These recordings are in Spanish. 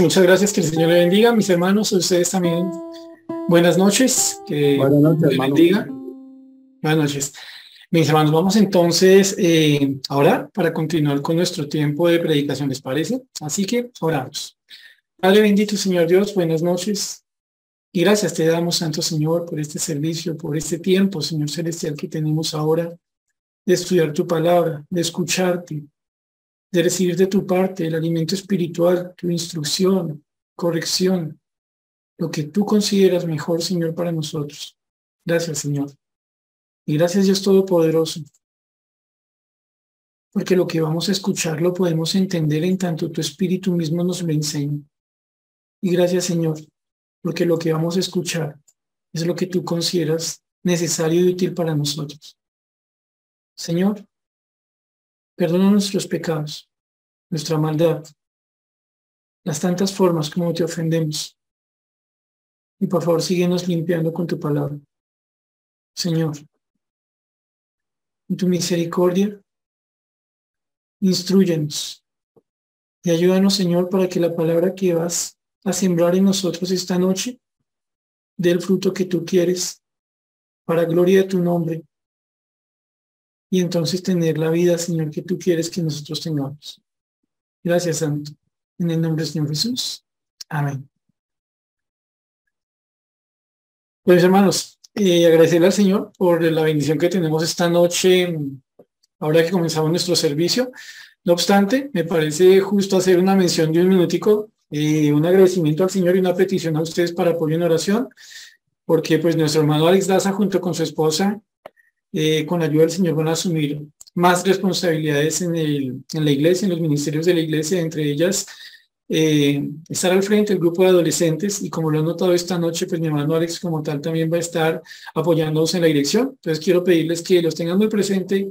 muchas gracias, que el Señor le bendiga, mis hermanos, a ustedes también. Buenas noches, que Buenas noches, le bendiga. Buenas noches. Mis hermanos, vamos entonces eh, ahora para continuar con nuestro tiempo de predicación, ¿les parece? Así que oramos. Padre bendito, Señor Dios, buenas noches. Y gracias te damos, Santo Señor, por este servicio, por este tiempo, Señor Celestial, que tenemos ahora de estudiar tu palabra, de escucharte, de recibir de tu parte el alimento espiritual, tu instrucción, corrección, lo que tú consideras mejor, Señor, para nosotros. Gracias, Señor. Y gracias, Dios Todopoderoso, porque lo que vamos a escuchar lo podemos entender en tanto tu Espíritu mismo nos lo enseña. Y gracias, Señor, porque lo que vamos a escuchar es lo que tú consideras necesario y útil para nosotros. Señor, Perdona nuestros pecados, nuestra maldad, las tantas formas como te ofendemos. Y por favor, síguenos limpiando con tu palabra. Señor, en tu misericordia, instruyenos y ayúdanos, Señor, para que la palabra que vas a sembrar en nosotros esta noche dé el fruto que tú quieres para gloria de tu nombre y entonces tener la vida, Señor, que tú quieres que nosotros tengamos. Gracias, Santo. En el nombre del Señor Jesús. Amén. Pues hermanos, eh, agradecerle al Señor por la bendición que tenemos esta noche, ahora que comenzamos nuestro servicio. No obstante, me parece justo hacer una mención de un minutico, eh, un agradecimiento al Señor y una petición a ustedes para apoyo en oración, porque pues nuestro hermano Alex Daza junto con su esposa eh, con la ayuda del Señor van a asumir más responsabilidades en, el, en la iglesia, en los ministerios de la iglesia, entre ellas eh, estar al frente del grupo de adolescentes y como lo han notado esta noche, pues mi hermano Alex como tal también va a estar apoyándonos en la dirección. Entonces quiero pedirles que los tengan muy presente,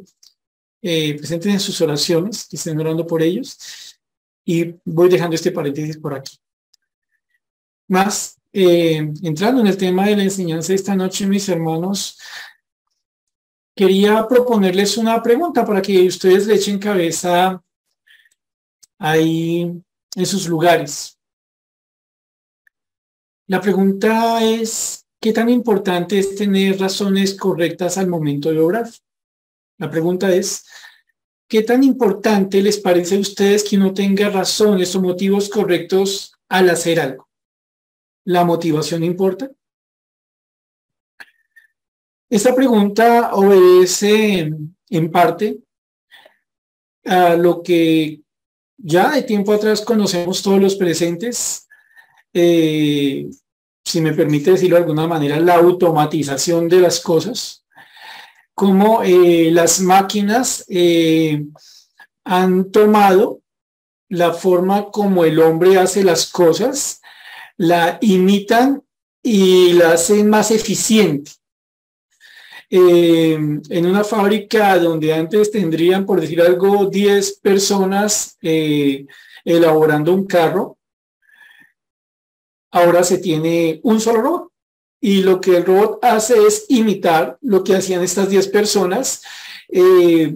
eh, presentes en sus oraciones, que estén orando por ellos y voy dejando este paréntesis por aquí. Más, entrando en el tema de la enseñanza esta noche, mis hermanos, quería proponerles una pregunta para que ustedes le echen cabeza ahí en sus lugares. La pregunta es, ¿qué tan importante es tener razones correctas al momento de obrar? La pregunta es, ¿qué tan importante les parece a ustedes que uno tenga razones o motivos correctos al hacer algo? ¿La motivación importa? Esta pregunta obedece en parte a lo que ya de tiempo atrás conocemos todos los presentes, eh, si me permite decirlo de alguna manera, la automatización de las cosas, como eh, las máquinas eh, han tomado la forma como el hombre hace las cosas, la imitan y la hacen más eficiente. Eh, en una fábrica donde antes tendrían, por decir algo, 10 personas eh, elaborando un carro, ahora se tiene un solo robot. Y lo que el robot hace es imitar lo que hacían estas 10 personas, eh,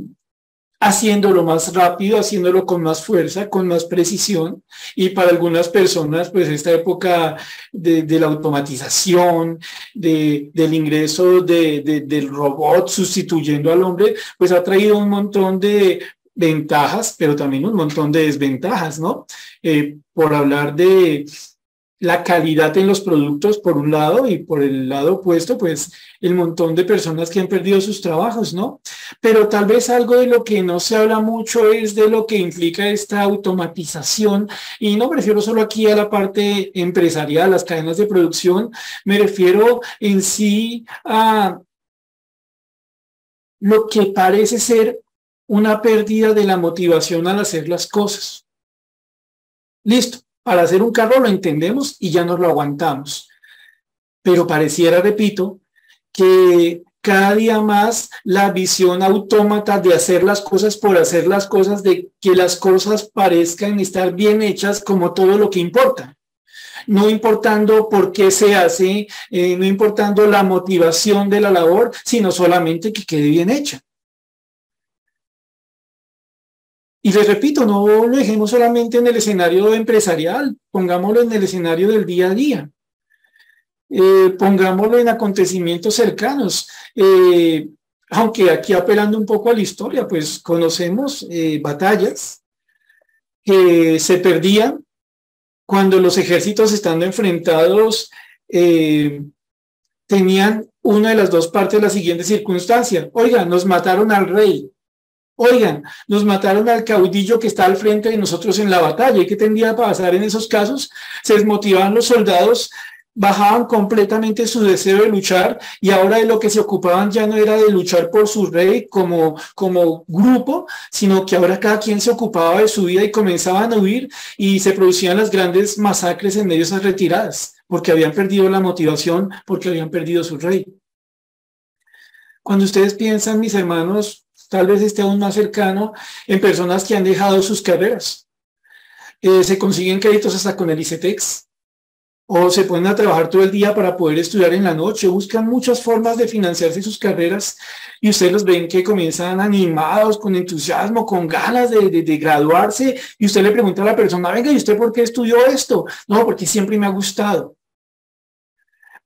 haciéndolo más rápido, haciéndolo con más fuerza, con más precisión. Y para algunas personas, pues esta época de, la automatización, de, del ingreso de, del robot sustituyendo al hombre, pues ha traído un montón de ventajas, pero también un montón de desventajas, ¿no? Eh, por hablar de la calidad en los productos por un lado y por el lado opuesto, pues el montón de personas que han perdido sus trabajos, ¿no? Pero tal vez algo de lo que no se habla mucho es de lo que implica esta automatización y no me refiero solo aquí a la parte empresarial, las cadenas de producción, me refiero en sí a lo que parece ser una pérdida de la motivación al hacer las cosas. Listo para hacer un carro lo entendemos y ya nos lo aguantamos. Pero pareciera, repito, que cada día más la visión autómata de hacer las cosas por hacer las cosas, de que las cosas parezcan estar bien hechas como todo lo que importa. No importando por qué se hace, eh, no importando la motivación de la labor, sino solamente que quede bien hecha. Y les repito, no lo dejemos solamente en el escenario empresarial, pongámoslo en el escenario del día a día. Eh, pongámoslo en acontecimientos cercanos. Eh, aunque aquí apelando un poco a la historia, pues conocemos eh, batallas que se perdían cuando los ejércitos estando enfrentados tenían una de las dos partes de la siguiente circunstancia. Oigan, nos mataron al rey. Oigan, nos mataron al caudillo que está al frente de nosotros en la batalla. ¿Y qué tendría que pasar en esos casos? Se desmotivaban los soldados, bajaban completamente su deseo de luchar y ahora de lo que se ocupaban ya no era de luchar por su rey como, como grupo, sino que ahora cada quien se ocupaba de su vida y comenzaban a huir y se producían las grandes masacres en medio de esas retiradas porque habían perdido la motivación, porque habían perdido su rey. Cuando ustedes piensan, mis hermanos, tal vez esté aún más cercano en personas que han dejado sus carreras. Eh, se consiguen créditos hasta con el ICETEX, o se ponen a trabajar todo el día para poder estudiar en la noche, buscan muchas formas de financiarse sus carreras y ustedes los ven que comienzan animados, con entusiasmo, con ganas de, de, graduarse y usted le pregunta a la persona, venga, ¿y usted por qué estudió esto? No, porque siempre me ha gustado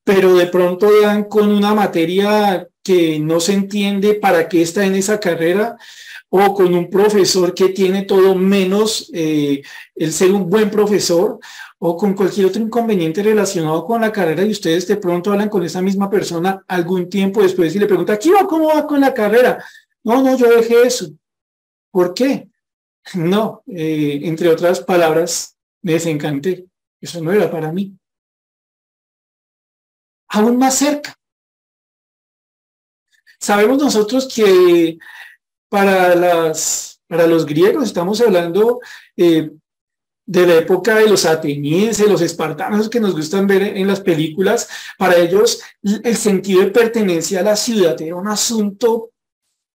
pero de pronto dan con una materia que no se entiende para qué está en esa carrera o con un profesor que tiene todo menos eh, el ser un buen profesor o con cualquier otro inconveniente relacionado con la carrera y ustedes de pronto hablan con esa misma persona algún tiempo después y le preguntan, ¿qué va? ¿Cómo va con la carrera? No, no, yo dejé eso. ¿Por qué? No, eh, entre otras palabras, me desencanté. Eso no era para mí aún más cerca. Sabemos nosotros que para, las, para los griegos estamos hablando eh, de la época de los atenienses, los espartanos que nos gustan ver en las películas, para ellos el sentido de pertenencia a la ciudad era un asunto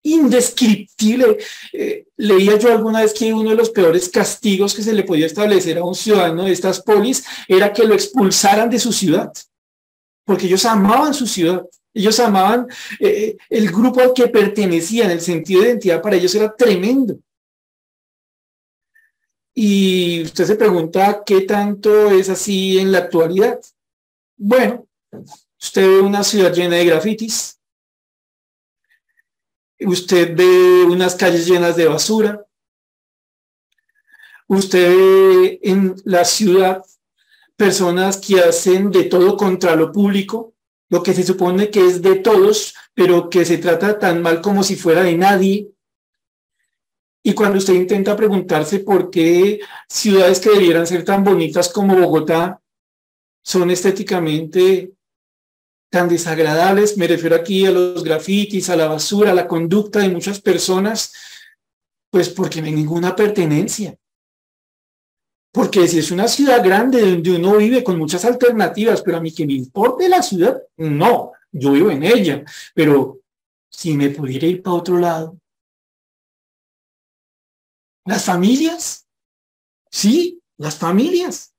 indescriptible. Eh, leía yo alguna vez que uno de los peores castigos que se le podía establecer a un ciudadano de estas polis era que lo expulsaran de su ciudad porque ellos amaban su ciudad, ellos amaban eh, eh, el grupo al que pertenecían, el sentido de identidad para ellos era tremendo. Y usted se pregunta qué tanto es así en la actualidad. Bueno, usted ve una ciudad llena de grafitis, usted ve unas calles llenas de basura, usted ve en la ciudad personas que hacen de todo contra lo público, lo que se supone que es de todos, pero que se trata tan mal como si fuera de nadie. Y cuando usted intenta preguntarse por qué ciudades que debieran ser tan bonitas como Bogotá son estéticamente tan desagradables, me refiero aquí a los grafitis, a la basura, a la conducta de muchas personas, pues porque no hay ninguna pertenencia. Porque si es una ciudad grande donde uno vive con muchas alternativas, pero a mí que me importe la ciudad, no, yo vivo en ella, pero si me pudiera ir para otro lado. Las familias, sí, las familias.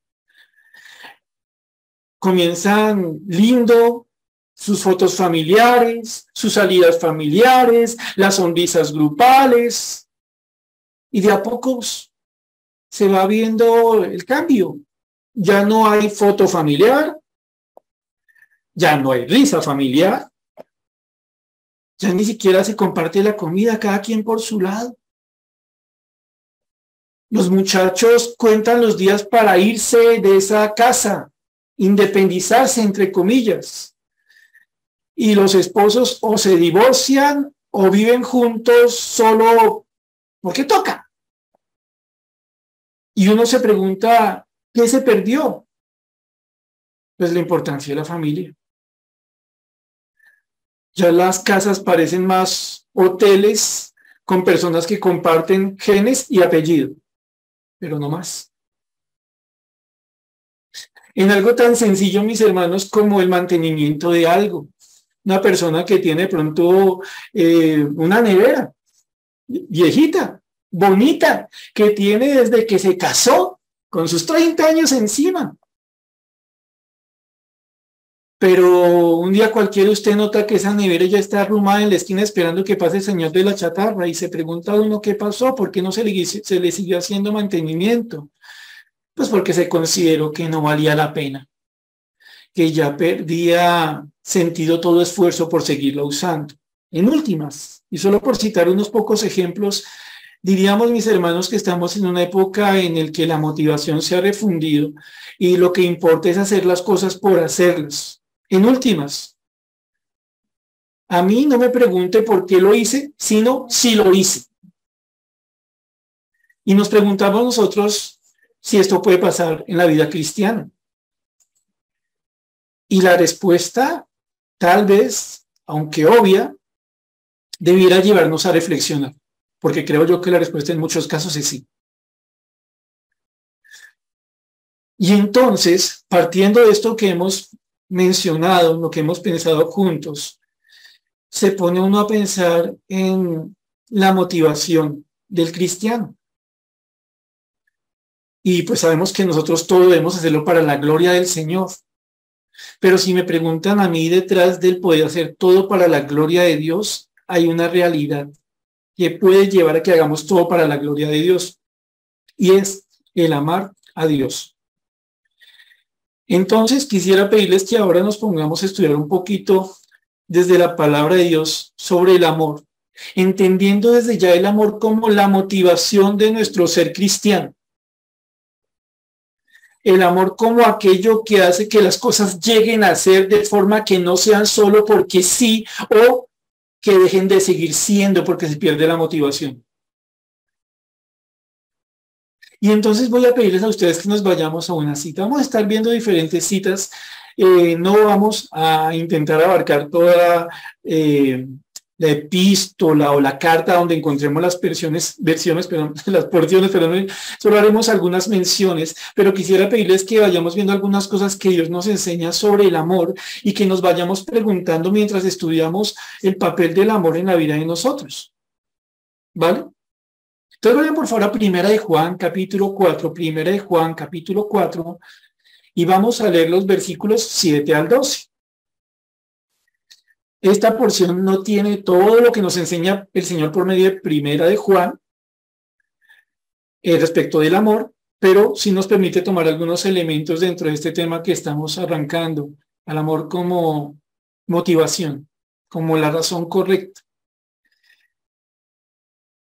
Comienzan lindo, sus fotos familiares, sus salidas familiares, las sonrisas grupales, y de a pocos se va viendo el cambio. Ya no hay foto familiar, ya no hay risa familiar, ya ni siquiera se comparte la comida, cada quien por su lado. Los muchachos cuentan los días para irse de esa casa, independizarse, entre comillas. Y los esposos o se divorcian o viven juntos solo porque toca. Y uno se pregunta, ¿qué se perdió? Pues la importancia de la familia. Ya las casas parecen más hoteles con personas que comparten genes y apellido, pero no más. En algo tan sencillo, mis hermanos, como el mantenimiento de algo. Una persona que tiene pronto eh, una nevera viejita, bonita que tiene desde que se casó con sus 30 años encima. pero un día cualquiera usted nota que esa nevera ya está arrumada en la esquina esperando que pase el señor de la chatarra y se pregunta a uno qué pasó, por qué no se le, se le siguió haciendo mantenimiento. Pues porque se consideró que no valía la pena, que ya perdía sentido todo esfuerzo por seguirla usando. En últimas, y solo por citar unos pocos ejemplos, diríamos mis hermanos que estamos en una época en la que la motivación se ha refundido y lo que importa es hacer las cosas por hacerlas en últimas, a mí no me pregunte por qué lo hice, sino si lo hice. Y nos preguntamos nosotros si esto puede pasar en la vida cristiana. Y la respuesta, tal vez, aunque obvia, debiera llevarnos a reflexionar, porque creo yo que la respuesta en muchos casos es sí. Y entonces, partiendo de esto que hemos mencionado, lo que hemos pensado juntos, se pone uno a pensar en la motivación del cristiano. Y pues sabemos que nosotros todo debemos hacerlo para la gloria del Señor. Pero si me preguntan a mí detrás del poder hacer todo para la gloria de Dios, hay una realidad que puede llevar a que hagamos todo para la gloria de Dios. Y es el amar a Dios. Entonces quisiera pedirles que ahora nos pongamos a estudiar un poquito desde la palabra de Dios sobre el amor, entendiendo desde ya el amor como la motivación de nuestro ser cristiano. El amor como aquello que hace que las cosas lleguen a ser de forma que no sean solo porque sí o que dejen de seguir siendo porque se pierde la motivación. Y entonces voy a pedirles a ustedes que nos vayamos a una cita. Vamos a estar viendo diferentes citas. Eh, no vamos a intentar abarcar toda eh, la epístola o la carta donde encontremos las versiones, versiones, perdón, las porciones, perdón, solo haremos algunas menciones, pero quisiera pedirles que vayamos viendo algunas cosas que Dios nos enseña sobre el amor y que nos vayamos preguntando mientras estudiamos el papel del amor en la vida de nosotros. ¿Vale? Entonces vayan por favor a Primera de Juan, capítulo 4, Primera de Juan, capítulo 4, y vamos a leer los versículos 7 al 12. Esta porción no tiene todo lo que nos enseña el Señor por medio de Primera de Juan eh, respecto del amor, pero sí nos permite tomar algunos elementos dentro de este tema que estamos arrancando, al amor como motivación, como la razón correcta.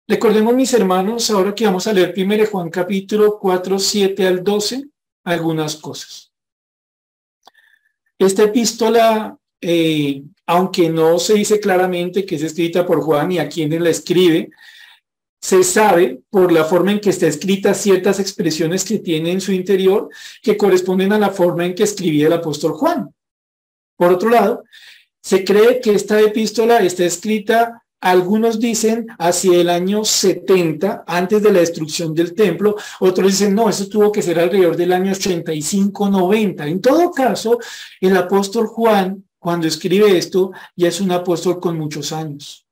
Recordemos, mis hermanos, ahora que vamos a leer primero Juan capítulo 4, 7 al 12, algunas cosas. Esta epístola, eh, aunque no se dice claramente que es escrita por Juan y a quien la escribe, se sabe por la forma en que está escrita ciertas expresiones que tiene en su interior que corresponden a la forma en que escribía el apóstol Juan. Por otro lado, se cree que esta epístola está escrita algunos dicen hacia el año 70, antes de la destrucción del templo. Otros dicen, no, eso tuvo que ser alrededor del año 85-90. En todo caso, el apóstol Juan, cuando escribe esto, ya es un apóstol con muchos años.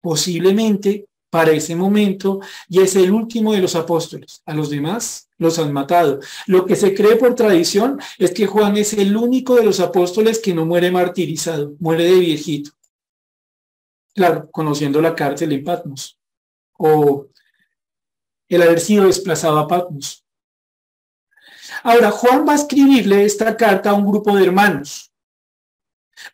Posiblemente para ese momento ya es el último de los apóstoles. A los demás los han matado. Lo que se cree por tradición es que Juan es el único de los apóstoles que no muere martirizado, muere de viejito. Claro, conociendo la cárcel en Patmos o el haber sido desplazado a Patmos. Ahora, Juan va a escribirle esta carta a un grupo de hermanos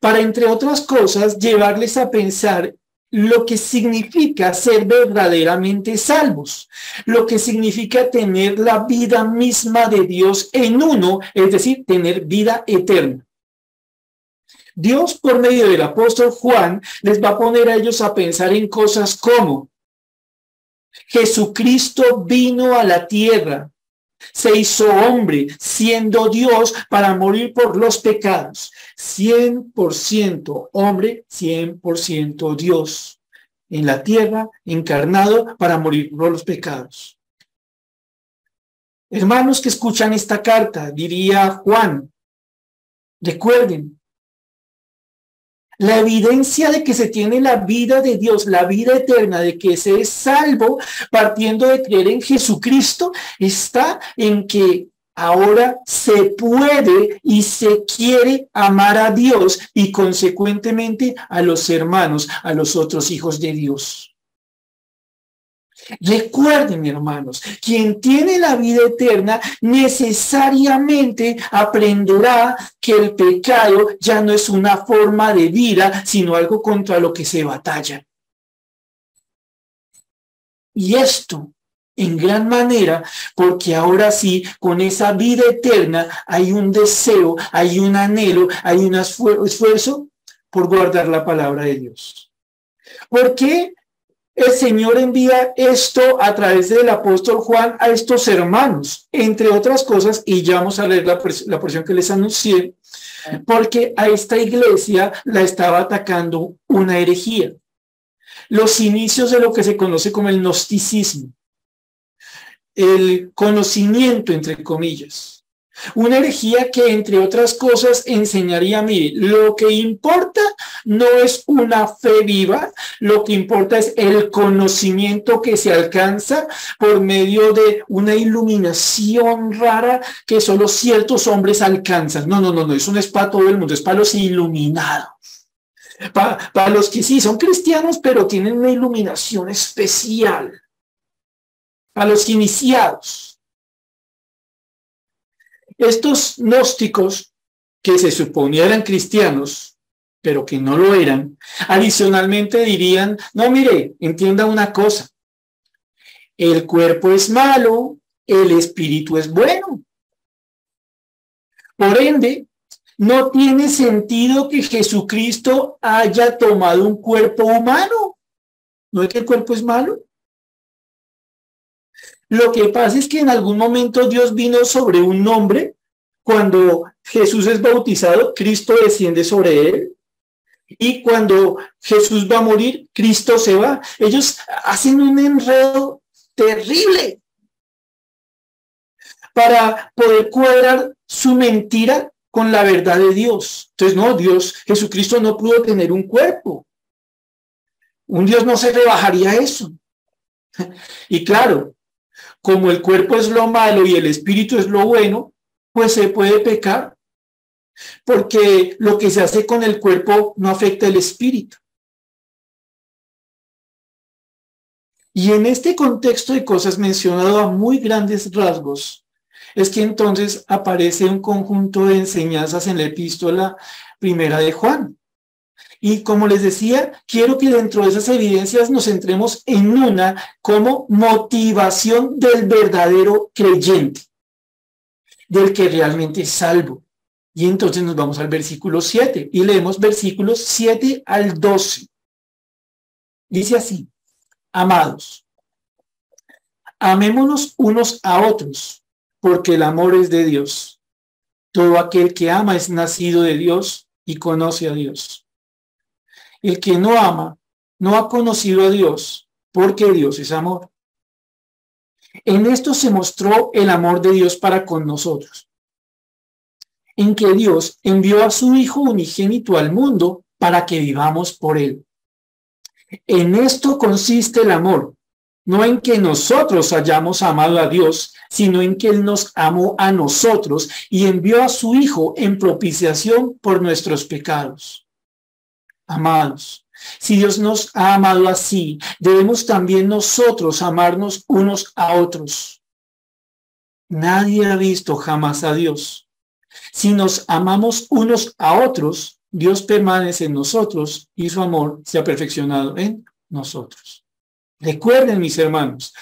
para, entre otras cosas, llevarles a pensar lo que significa ser verdaderamente salvos, lo que significa tener la vida misma de Dios en uno, es decir, tener vida eterna. Dios por medio del apóstol Juan les va a poner a ellos a pensar en cosas como Jesucristo vino a la tierra, se hizo hombre, siendo Dios para morir por los pecados. 100% hombre, 100% Dios. En la tierra, encarnado para morir por los pecados. Hermanos que escuchan esta carta, diría Juan, recuerden, la evidencia de que se tiene la vida de Dios, la vida eterna, de que se es salvo partiendo de creer en Jesucristo, está en que ahora se puede y se quiere amar a Dios y consecuentemente a los hermanos, a los otros hijos de Dios. Recuerden, hermanos, quien tiene la vida eterna necesariamente aprenderá que el pecado ya no es una forma de vida, sino algo contra lo que se batalla. Y esto en gran manera, porque ahora sí, con esa vida eterna hay un deseo, hay un anhelo, hay un esfuerzo por guardar la palabra de Dios. ¿Por qué el Señor envía esto a través del apóstol Juan a estos hermanos? Entre otras cosas, y ya vamos a leer la, la porción que les anuncié, porque a esta iglesia la estaba atacando una herejía. Los inicios de lo que se conoce como el gnosticismo el conocimiento, entre comillas. Una herejía que, entre otras cosas, enseñaría, mire, lo que importa no es una fe viva, lo que importa es el conocimiento que se alcanza por medio de una iluminación rara que solo ciertos hombres alcanzan. No, no, no, no, eso no es para todo el mundo, es para los iluminados. para los que sí son cristianos, pero tienen una iluminación especial a los iniciados. Estos gnósticos, que se suponían cristianos, pero que no lo eran, adicionalmente dirían, no, mire, entienda una cosa, el cuerpo es malo, el espíritu es bueno. Por ende, no tiene sentido que Jesucristo haya tomado un cuerpo humano. ¿No es que el cuerpo es malo? Lo que pasa es que en algún momento Dios vino sobre un hombre. Cuando Jesús es bautizado, Cristo desciende sobre él. Y cuando Jesús va a morir, Cristo se va. Ellos hacen un enredo terrible para poder cuadrar su mentira con la verdad de Dios. Entonces, no, Dios, Jesucristo no pudo tener un cuerpo. Un Dios no se rebajaría eso. Y claro, como el cuerpo es lo malo y el espíritu es lo bueno, pues se puede pecar, porque lo que se hace con el cuerpo no afecta el espíritu. Y en este contexto de cosas mencionado a muy grandes rasgos, es que entonces aparece un conjunto de enseñanzas en la epístola primera de Juan. Y como les decía, quiero que dentro de esas evidencias nos centremos en una como motivación del verdadero creyente, del que realmente es salvo. Y entonces nos vamos al versículo 7 y leemos versículos 7 al 12. Dice así, amados, amémonos unos a otros, porque el amor es de Dios. Todo aquel que ama es nacido de Dios y conoce a Dios. El que no ama no ha conocido a Dios, porque Dios es amor. En esto se mostró el amor de Dios para con nosotros, en que Dios envió a su Hijo unigénito al mundo para que vivamos por él. En esto consiste el amor, no en que nosotros hayamos amado a Dios, sino en que Él nos amó a nosotros y envió a su Hijo en propiciación por nuestros pecados. Amados, si Dios nos ha amado así, debemos también nosotros amarnos unos a otros. Nadie ha visto jamás a Dios. Si nos amamos unos a otros, Dios permanece en nosotros y su amor se ha perfeccionado en nosotros. Recuerden, mis hermanos,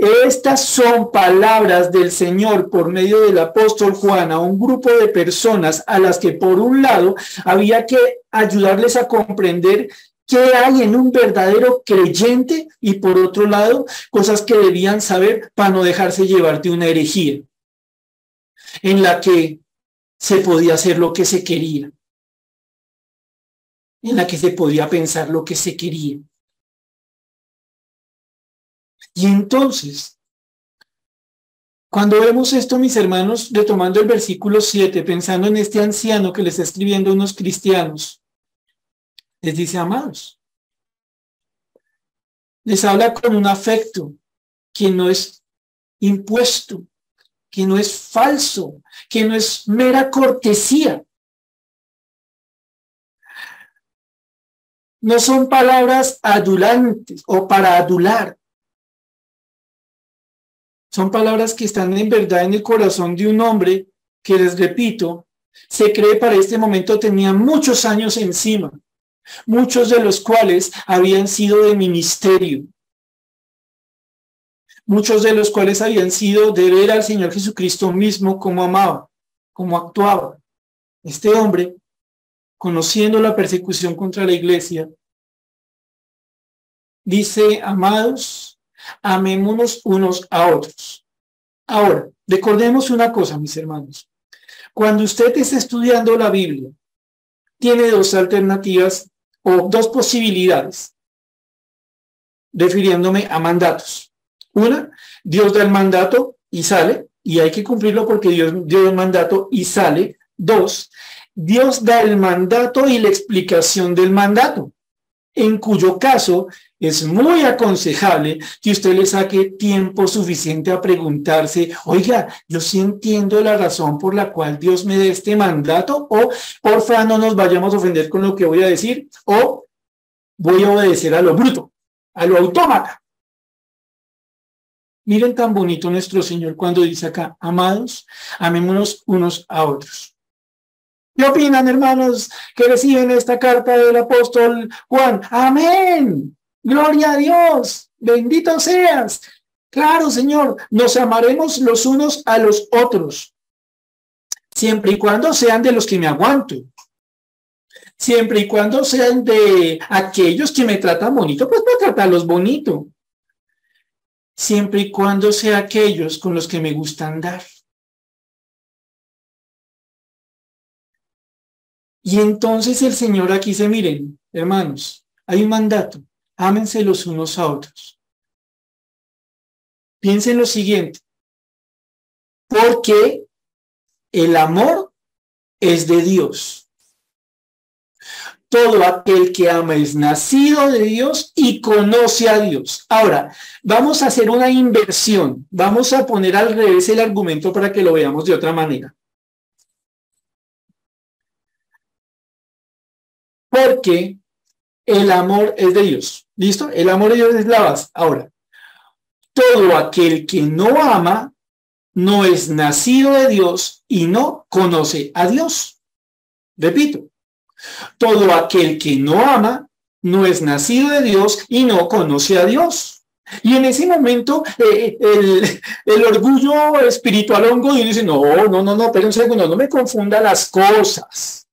estas son palabras del Señor por medio del apóstol Juan a un grupo de personas a las que por un lado había que ayudarles a comprender qué hay en un verdadero creyente y por otro lado cosas que debían saber para no dejarse llevar de una herejía en la que se podía hacer lo que se quería, en la que se podía pensar lo que se quería. Y entonces, cuando vemos esto, mis hermanos, retomando el versículo 7, pensando en este anciano que les está escribiendo unos cristianos, les dice, amados, les habla con un afecto que no es impuesto, que no es falso, que no es mera cortesía. No son palabras adulantes o para adular. Son palabras que están en verdad en el corazón de un hombre que, les repito, se cree para este momento tenía muchos años encima, muchos de los cuales habían sido de ministerio, muchos de los cuales habían sido de ver al Señor Jesucristo mismo como amaba, como actuaba. Este hombre, conociendo la persecución contra la iglesia, dice, amados, amémonos unos a otros. Ahora, recordemos una cosa, mis hermanos. Cuando usted está estudiando la Biblia, tiene dos alternativas o dos posibilidades, refiriéndome a mandatos. Una, Dios da el mandato y sale, y hay que cumplirlo porque Dios dio el mandato y sale. Dos, Dios da el mandato y la explicación del mandato, en cuyo caso es muy aconsejable que usted le saque tiempo suficiente a preguntarse, oiga, yo sí entiendo la razón por la cual Dios me da este mandato, o porfa no nos vayamos a ofender con lo que voy a decir, o voy a obedecer a lo bruto, a lo autómata. Miren tan bonito nuestro Señor cuando dice acá, amados, amémonos unos a otros. ¿Qué opinan, hermanos, que reciben esta carta del apóstol Juan? Amén. Gloria a Dios. Bendito seas. Claro, Señor, nos amaremos los unos a los otros. Siempre y cuando sean de los que me aguanto. Siempre y cuando sean de aquellos que me tratan bonito, pues voy a tratarlos bonito. Siempre y cuando sea aquellos con los que me gusta andar. Y entonces el Señor aquí se miren, hermanos, hay un mandato ámense los unos a otros. Piensen lo siguiente, porque el amor es de Dios. Todo aquel que ama es nacido de Dios y conoce a Dios. Ahora, vamos a hacer una inversión. Vamos a poner al revés el argumento para que lo veamos de otra manera. Porque el amor es de Dios. ¿Listo? El amor de Dios es la base. Ahora, todo aquel que no ama no es nacido de Dios y no conoce a Dios. Repito, todo aquel que no ama no es nacido de Dios y no conoce a Dios. Y en ese momento eh, el, orgullo espiritual hongo y dice, no, no, no, no, pero un segundo, no me confunda las cosas.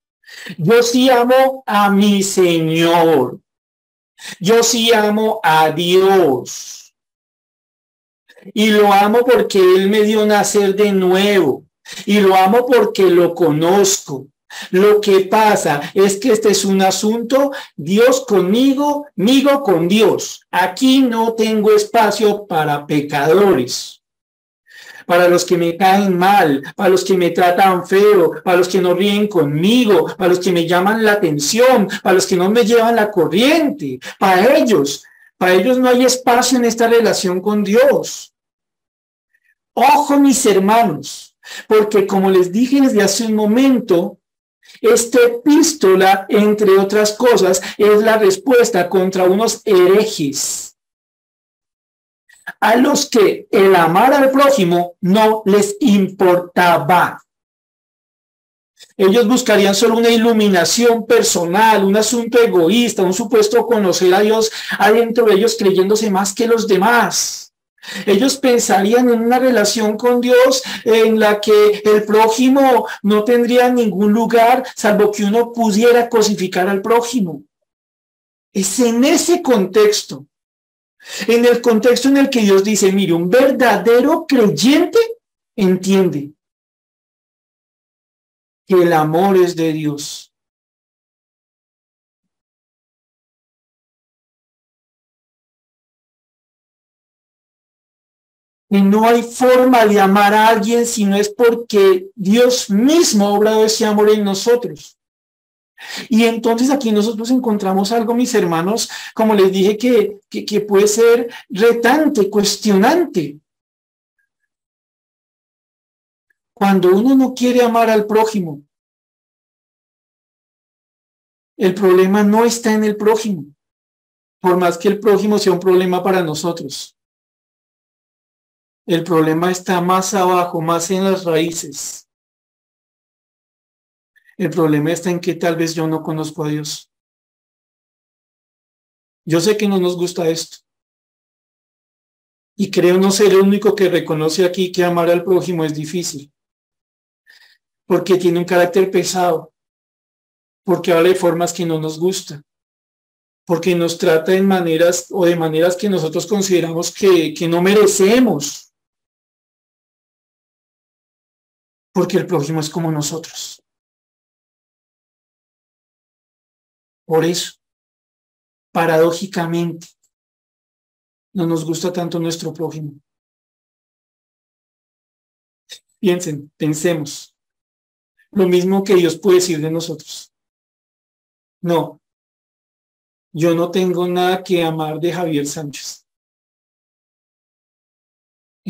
Yo sí amo a mi Señor. Yo sí amo a Dios. Y lo amo porque Él me dio nacer de nuevo. Y lo amo porque lo conozco. Lo que pasa es que este es un asunto Dios conmigo, migo con Dios. Aquí no tengo espacio para pecadores para los que me caen mal, para los que me tratan feo, para los que no ríen conmigo, para los que me llaman la atención, para los que no me llevan la corriente, para ellos, para ellos no hay espacio en esta relación con Dios. Ojo mis hermanos, porque como les dije desde hace un momento, esta epístola, entre otras cosas, es la respuesta contra unos herejes a los que el amar al prójimo no les importaba. Ellos buscarían solo una iluminación personal, un asunto egoísta, un supuesto conocer a Dios adentro de ellos creyéndose más que los demás. Ellos pensarían en una relación con Dios en la que el prójimo no tendría ningún lugar salvo que uno pudiera cosificar al prójimo. Es en ese contexto en el contexto en el que Dios dice, mire, un verdadero creyente entiende que el amor es de Dios. Y no hay forma de amar a alguien si no es porque Dios mismo ha obrado ese amor en nosotros. Y entonces aquí nosotros encontramos algo, mis hermanos, como les dije, que, que, puede ser retante, cuestionante. Cuando uno no quiere amar al prójimo, el problema no está en el prójimo, por más que el prójimo sea un problema para nosotros. El problema está más abajo, más en las raíces. El problema está en que tal vez yo no conozco a Dios. Yo sé que no nos gusta esto. Y creo no ser el único que reconoce aquí que amar al prójimo es difícil. Porque tiene un carácter pesado. Porque habla de formas que no nos gustan. Porque nos trata en maneras o de maneras que nosotros consideramos que, que no merecemos. porque el prójimo es como nosotros. Por eso, paradójicamente, no nos gusta tanto nuestro prójimo. Piensen, pensemos. Lo mismo que Dios puede decir de nosotros. No, yo no tengo nada que amar de Javier Sánchez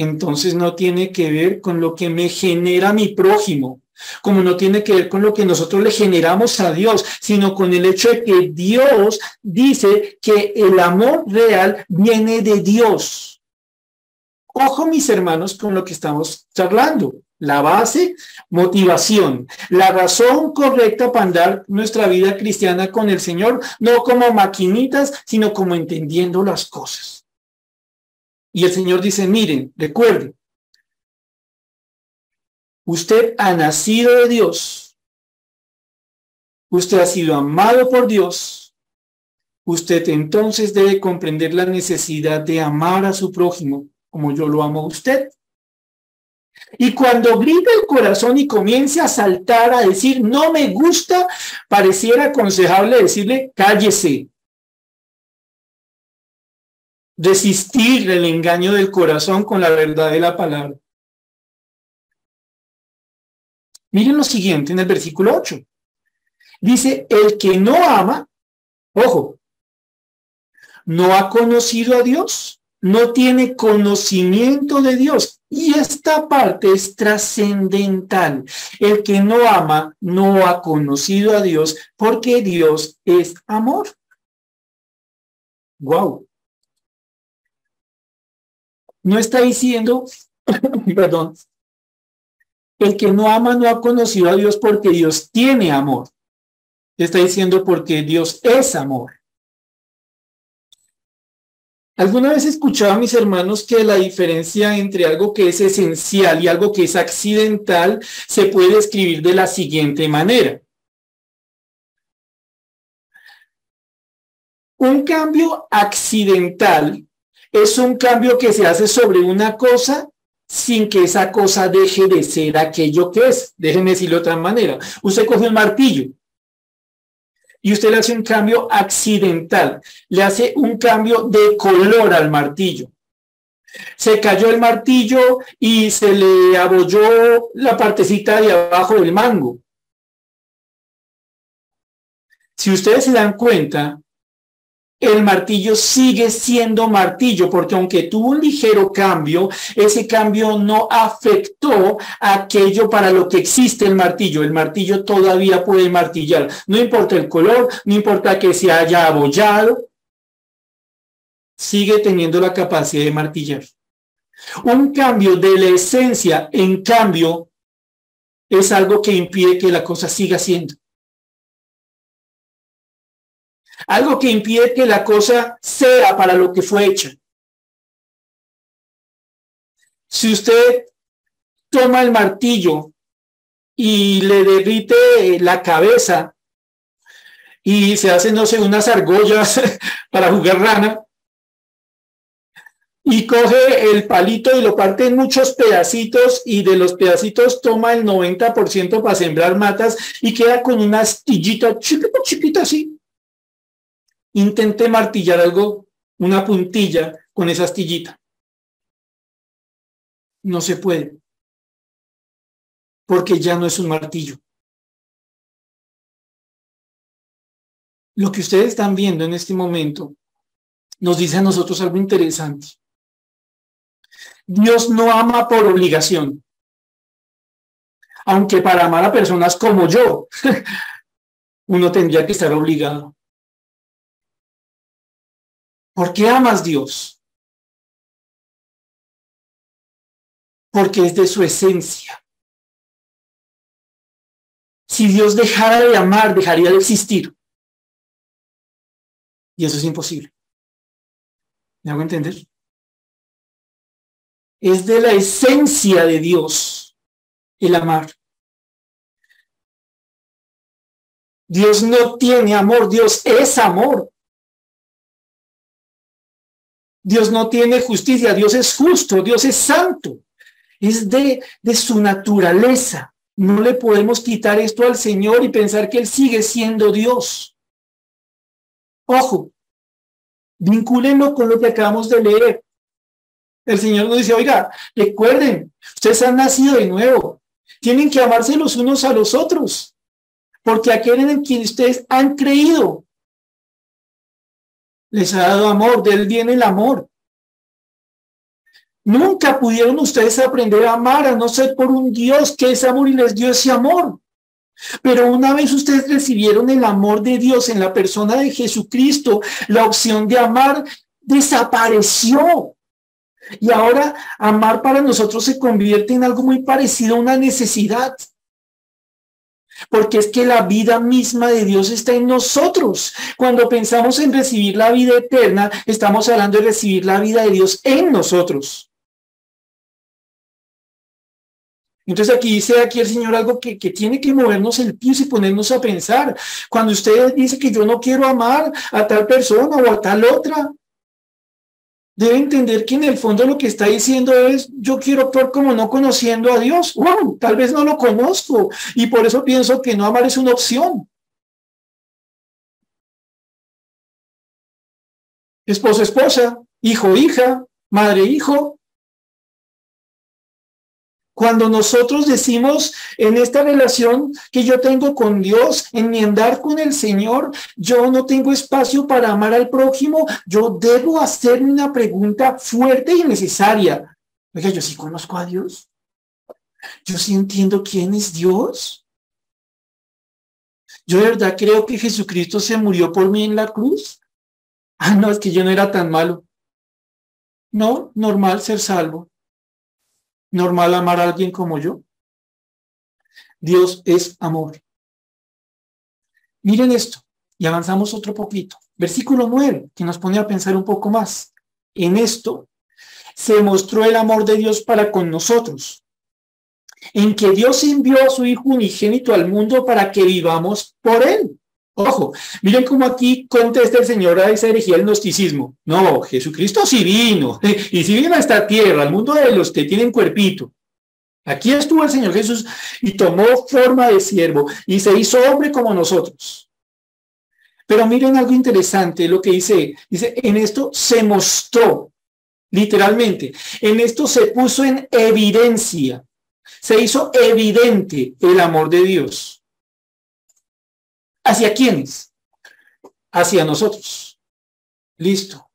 entonces no tiene que ver con lo que me genera mi prójimo, como no tiene que ver con lo que nosotros le generamos a Dios, sino con el hecho de que Dios dice que el amor real viene de Dios. Ojo, mis hermanos, con lo que estamos charlando. La base, motivación, la razón correcta para andar nuestra vida cristiana con el Señor, no como maquinitas, sino como entendiendo las cosas. Y el Señor dice, miren, recuerden, usted ha nacido de Dios, usted ha sido amado por Dios, usted entonces debe comprender la necesidad de amar a su prójimo como yo lo amo a usted. Y cuando grita el corazón y comience a saltar a decir, no me gusta, pareciera aconsejable decirle, cállese, resistir el engaño del corazón con la verdad de la palabra. Miren lo siguiente en el versículo 8. Dice, el que no ama, ojo, no ha conocido a Dios, no tiene conocimiento de Dios. Y esta parte es trascendental. El que no ama no ha conocido a Dios porque Dios es amor. Wow. No está diciendo, perdón, el que no ama no ha conocido a Dios porque Dios tiene amor. Está diciendo porque Dios es amor. Alguna vez escuchaba a mis hermanos que la diferencia entre algo que es esencial y algo que es accidental se puede escribir de la siguiente manera. Un cambio accidental es un cambio que se hace sobre una cosa sin que esa cosa deje de ser aquello que es. Déjenme decirlo de otra manera. Usted coge un martillo y usted le hace un cambio accidental, le hace un cambio de color al martillo. Se cayó el martillo y se le abolló la partecita de abajo del mango. Si ustedes se dan cuenta, el martillo sigue siendo martillo, porque aunque tuvo un ligero cambio, ese cambio no afectó aquello para lo que existe el martillo. El martillo todavía puede martillar. No importa el color, no importa que se haya abollado, sigue teniendo la capacidad de martillar. Un cambio de la esencia, en cambio, es algo que impide que la cosa siga siendo. Algo que impide que la cosa sea para lo que fue hecha. Si usted toma el martillo y le derrite la cabeza y se hacen, no sé, unas argollas para jugar rana, y coge el palito y lo parte en muchos pedacitos y de los pedacitos toma el 90% para sembrar matas y queda con una astillita chiquita, chiquita así intenté martillar algo, una puntilla con esa astillita. No se puede, porque ya no es un martillo. Lo que ustedes están viendo en este momento nos dice a nosotros algo interesante. Dios no ama por obligación. Aunque para amar a personas como yo, uno tendría que estar obligado. ¿Por qué amas Dios? Porque es de su esencia. Si Dios dejara de amar, dejaría de existir. Y eso es imposible. ¿Me hago entender? Es de la esencia de Dios el amar. Dios no tiene amor, Dios es amor. Dios no tiene justicia, Dios es justo, Dios es santo. Es de, de su naturaleza. No le podemos quitar esto al Señor y pensar que Él sigue siendo Dios. Ojo, vincúlenlo con lo que acabamos de leer. El Señor nos dice, oiga, recuerden, ustedes han nacido de nuevo, tienen que amarse los unos a los otros, porque aquel en quien ustedes han creído les ha dado amor, de él viene el amor. Nunca pudieron ustedes aprender a amar a no ser por un Dios que es amor y les dio ese amor. Pero una vez ustedes recibieron el amor de Dios en la persona de Jesucristo, la opción de amar desapareció. Y ahora amar para nosotros se convierte en algo muy parecido a una necesidad. Porque es que la vida misma de Dios está en nosotros. Cuando pensamos en recibir la vida eterna, estamos hablando de recibir la vida de Dios en nosotros. Entonces aquí dice aquí el Señor algo que, que, tiene que movernos el piso y ponernos a pensar. Cuando usted dice que yo no quiero amar a tal persona o a tal otra, debe entender que en el fondo lo que está diciendo es, yo quiero actuar como no conociendo a Dios. Wow, tal vez no lo conozco y por eso pienso que no amar es una opción. Esposa, esposa, hijo, hija, madre, hijo, cuando nosotros decimos en esta relación que yo tengo con Dios, en mi andar con el Señor, yo no tengo espacio para amar al prójimo, yo debo hacerme una pregunta fuerte y necesaria. Oiga, yo sí conozco a Dios. Yo sí entiendo quién es Dios. Yo de verdad creo que Jesucristo se murió por mí en la cruz. Ah, no, es que yo no era tan malo. No, normal ser salvo normal amar a alguien como yo? Dios es amor. Miren esto y avanzamos otro poquito. Versículo 9, que nos pone a pensar un poco más. En esto se mostró el amor de Dios para con nosotros, en que Dios envió a su Hijo unigénito al mundo para que vivamos por Él. Ojo, miren cómo aquí contesta el Señor a esa herejía del gnosticismo. No, Jesucristo sí vino, y sí vino a esta tierra, al mundo de los que tienen cuerpito. Aquí estuvo el Señor Jesús y tomó forma de siervo y se hizo hombre como nosotros. Pero miren algo interesante, lo que dice, dice, en esto se mostró, literalmente, en esto se puso en evidencia, se hizo evidente el amor de Dios. ¿Hacia quiénes? Hacia nosotros. Listo.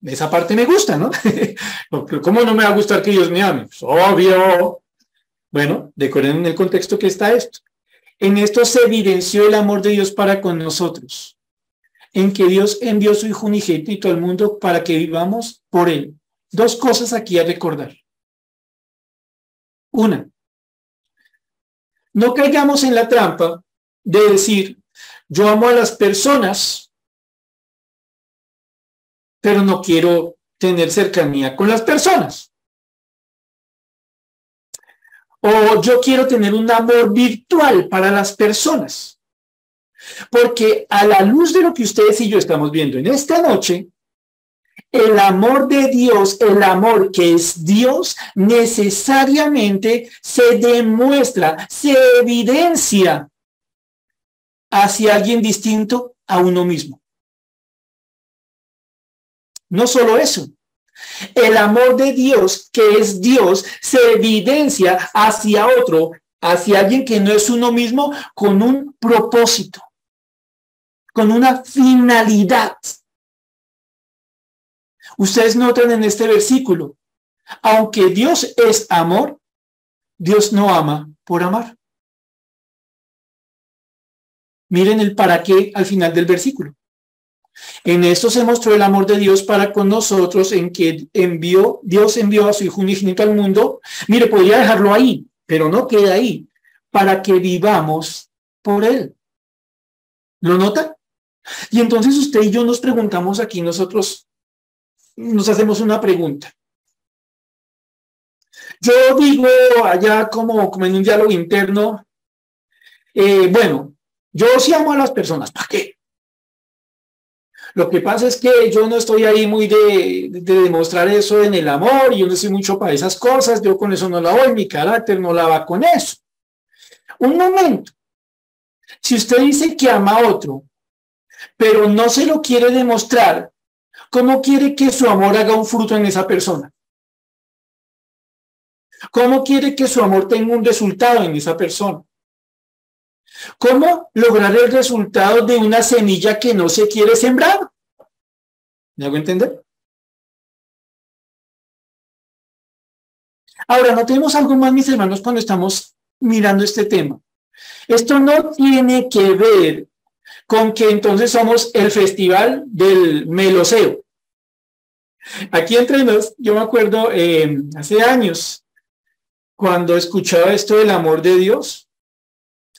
Esa parte me gusta, ¿no? ¿Cómo no me va a gustar que Dios me ame? Pues, obvio. Bueno, decoren en el contexto que está esto. En esto se evidenció el amor de Dios para con nosotros, en que Dios envió su Hijo unigénito al mundo para que vivamos por Él. Dos cosas aquí a recordar. Una, no caigamos en la trampa de decir, yo amo a las personas, pero no quiero tener cercanía con las personas. O yo quiero tener un amor virtual para las personas. Porque a la luz de lo que ustedes y yo estamos viendo en esta noche, el amor de Dios, el amor que es Dios, necesariamente se demuestra, se evidencia hacia alguien distinto a uno mismo. No solo eso, el amor de Dios, que es Dios, se evidencia hacia otro, hacia alguien que no es uno mismo, con un propósito, con una finalidad. Ustedes notan en este versículo, aunque Dios es amor, Dios no ama por amar. Miren el para qué al final del versículo. En esto se mostró el amor de Dios para con nosotros, en que envió, Dios envió a su Hijo unigénito al mundo. Mire, podría dejarlo ahí, pero no queda ahí, para que vivamos por Él. ¿Lo nota? Y entonces usted y yo nos preguntamos aquí, nosotros nos hacemos una pregunta. Yo digo allá como, como en un diálogo interno, eh, bueno, yo sí amo a las personas, ¿para qué? Lo que pasa es que yo no estoy ahí muy de, demostrar eso en el amor, y yo no estoy mucho para esas cosas, yo con eso no la voy, mi carácter no la va con eso. Un momento. Si usted dice que ama a otro, pero no se lo quiere demostrar, ¿cómo quiere que su amor haga un fruto en esa persona? ¿Cómo quiere que su amor tenga un resultado en esa persona? ¿Cómo lograr el resultado de una semilla que no se quiere sembrar? ¿Me hago entender? Ahora, no tenemos algo más, mis hermanos, cuando estamos mirando este tema. Esto no tiene que ver con que entonces somos el festival del meloseo. Aquí entre nos, yo me acuerdo eh, hace años, cuando escuchaba esto del amor de Dios,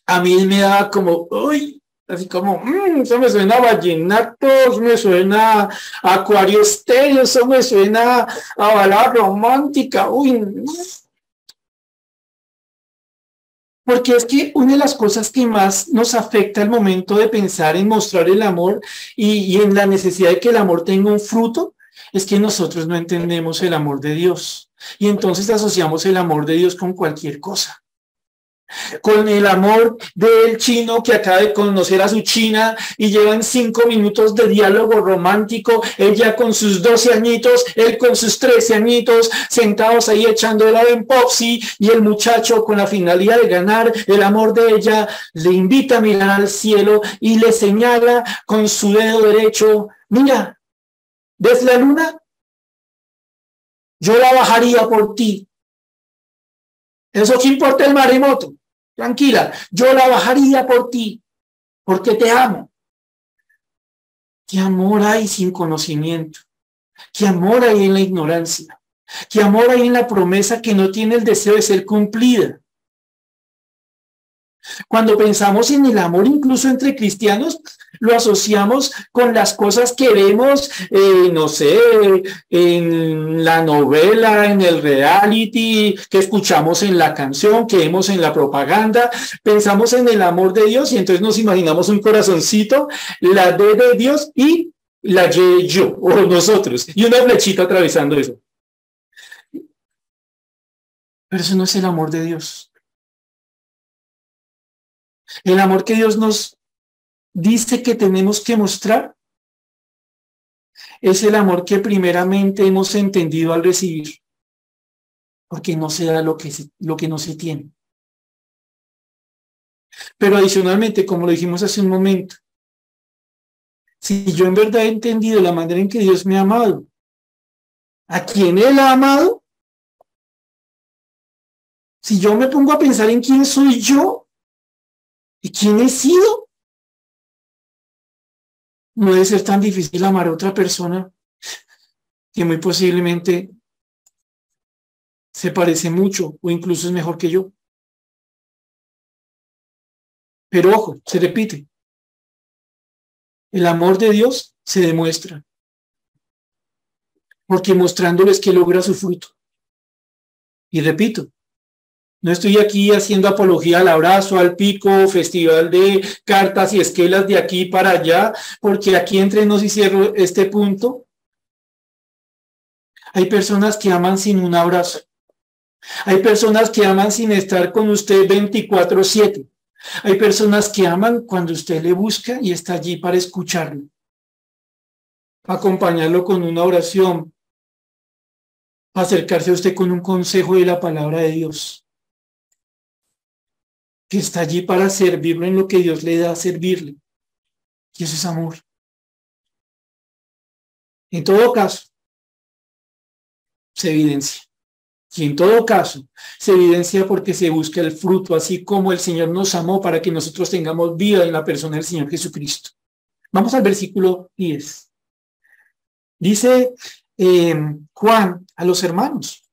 a mí me da como, uy, así como, mmm, eso me suena a vallenato, eso me suena a acuario estéreo, eso me suena a balada romántica, uy. Porque es que una de las cosas que más nos afecta al momento de pensar en mostrar el amor y en la necesidad de que el amor tenga un fruto, es que nosotros no entendemos el amor de Dios. Y entonces asociamos el amor de Dios con cualquier cosa con el amor del chino que acaba de conocer a su china y llevan cinco minutos de diálogo romántico, ella con sus 12 añitos, él con sus 13 añitos, sentados ahí echando el en Popsi y el muchacho con la finalidad de ganar el amor de ella, le invita a mirar al cielo y le señala con su dedo derecho, mira, ¿ves la luna? Yo la bajaría por ti eso sí importa el maremoto. Tranquila, yo la bajaría por ti, porque te amo. ¿Qué amor hay sin conocimiento? ¿Qué amor hay en la ignorancia? ¿Qué amor hay en la promesa que no tiene el deseo de ser cumplida? Cuando pensamos en el amor incluso entre cristianos, lo asociamos con las cosas que vemos, eh, no sé, en la novela, en el reality, que escuchamos en la canción, que vemos en la propaganda. Pensamos en el amor de Dios y entonces nos imaginamos un corazoncito, la de Dios y la Y yo o nosotros, y una flechita atravesando eso. Pero eso no es el amor de Dios. El amor que Dios nos dice que tenemos que mostrar es el amor que primeramente hemos entendido al recibir, porque no se da lo que, lo que no se tiene. Pero adicionalmente, como lo dijimos hace un momento, si yo en verdad he entendido la manera en que Dios me ha amado, a quien Él ha amado, si yo me pongo a pensar en quién soy yo, ¿Y quién he sido? No debe ser tan difícil amar a otra persona que muy posiblemente se parece mucho o incluso es mejor que yo. Pero ojo, se repite. El amor de Dios se demuestra. Porque mostrándoles que logra su fruto. Y repito, no estoy aquí haciendo apología al abrazo, al pico, festival de cartas y esquelas de aquí para allá, porque aquí entre nos y cierro este punto. Hay personas que aman sin un abrazo. Hay personas que aman sin estar con usted 24/7. Hay personas que aman cuando usted le busca y está allí para escucharlo. Acompañarlo con una oración. Acercarse a usted con un consejo de la palabra de Dios que está allí para servirlo en lo que Dios le da a servirle. Y eso es amor. En todo caso, se evidencia. Y en todo caso, se evidencia porque se busca el fruto, así como el Señor nos amó para que nosotros tengamos vida en la persona del Señor Jesucristo. Vamos al versículo 10. Dice eh, Juan a los hermanos,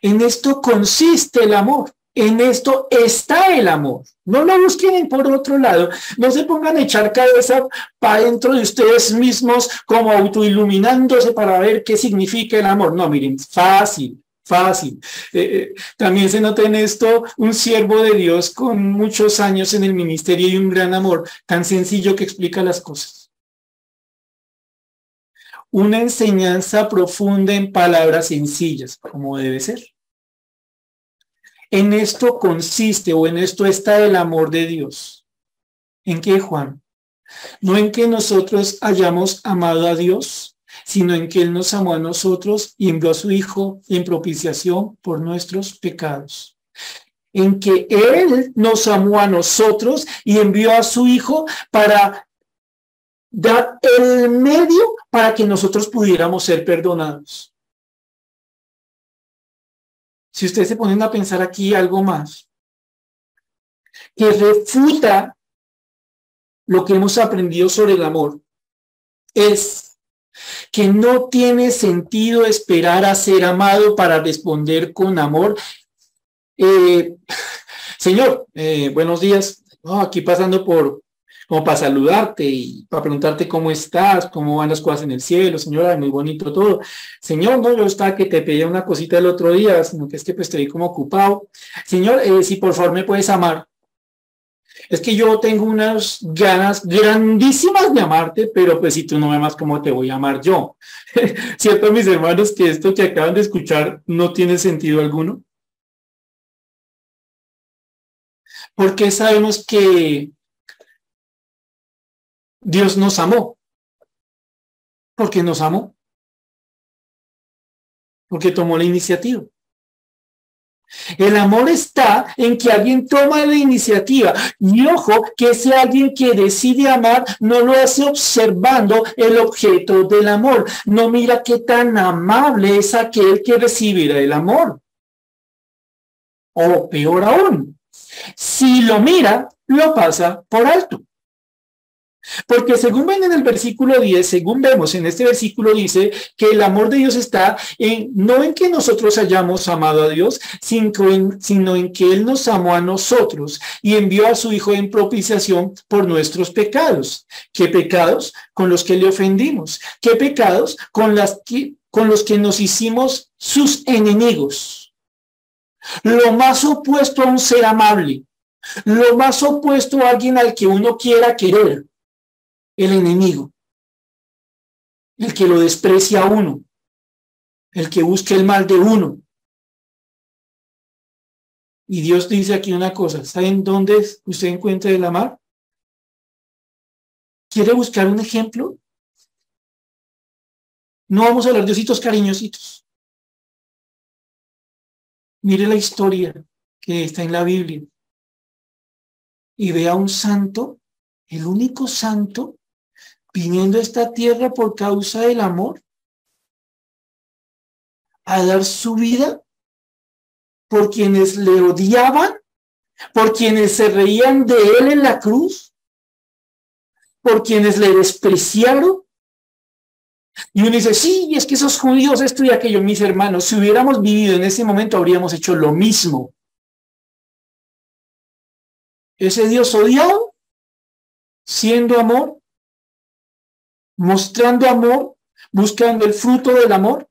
en esto consiste el amor. En esto está el amor. No lo busquen por otro lado. No se pongan a echar cabeza para dentro de ustedes mismos como autoiluminándose para ver qué significa el amor. No, miren, fácil, fácil. Eh, eh, también se nota en esto un siervo de Dios con muchos años en el ministerio y un gran amor, tan sencillo que explica las cosas. Una enseñanza profunda en palabras sencillas, como debe ser. En esto consiste o en esto está el amor de Dios. ¿En qué, Juan? No en que nosotros hayamos amado a Dios, sino en que Él nos amó a nosotros y envió a su Hijo en propiciación por nuestros pecados. En que Él nos amó a nosotros y envió a su Hijo para dar el medio para que nosotros pudiéramos ser perdonados. Si ustedes se ponen a pensar aquí algo más, que refuta lo que hemos aprendido sobre el amor, es que no tiene sentido esperar a ser amado para responder con amor. Eh, señor, eh, buenos días. aquí pasando por, como para saludarte y para preguntarte cómo estás, cómo van las cosas en el cielo, señora, muy bonito todo. Señor, no, yo estaba que te pedía una cosita el otro día, sino que es que pues estoy como ocupado. Señor, eh, si por favor me puedes amar. Es que yo tengo unas ganas grandísimas de amarte, pero pues si tú no me amas, ¿cómo te voy a amar yo? ¿Cierto, mis hermanos, que esto que acaban de escuchar no tiene sentido alguno? Porque sabemos que Dios nos amó. Porque nos amó. Porque tomó la iniciativa. El amor está en que alguien toma la iniciativa. Y ojo, que ese alguien que decide amar no lo hace observando el objeto del amor. No mira qué tan amable es aquel que recibirá el amor. O peor aún, si lo mira, lo pasa por alto. Porque según ven en el versículo 10, según vemos en este versículo dice que el amor de Dios está en, no en que nosotros hayamos amado a Dios, sino en, que Él nos amó a nosotros y envió a su Hijo en propiciación por nuestros pecados. ¿Qué pecados? Con los que le ofendimos. ¿Qué pecados? Con, las con los que nos hicimos sus enemigos. Lo más opuesto a un ser amable. Lo más opuesto a alguien al que uno quiera querer el enemigo, el que lo desprecia a uno, el que busca el mal de uno. Y Dios dice aquí una cosa, ¿saben dónde usted encuentra el amar? ¿Quiere buscar un ejemplo? No vamos a hablar de ositos cariñositos. Mire la historia que está en la Biblia y vea un santo, el único santo viniendo a esta tierra por causa del amor, a dar su vida por quienes le odiaban, por quienes se reían de él en la cruz, por quienes le despreciaron. Y uno dice, sí, es que esos judíos, esto y aquello, mis hermanos, si hubiéramos vivido en ese momento, habríamos hecho lo mismo. Ese Dios odiado, siendo amor, mostrando amor, buscando el fruto del amor,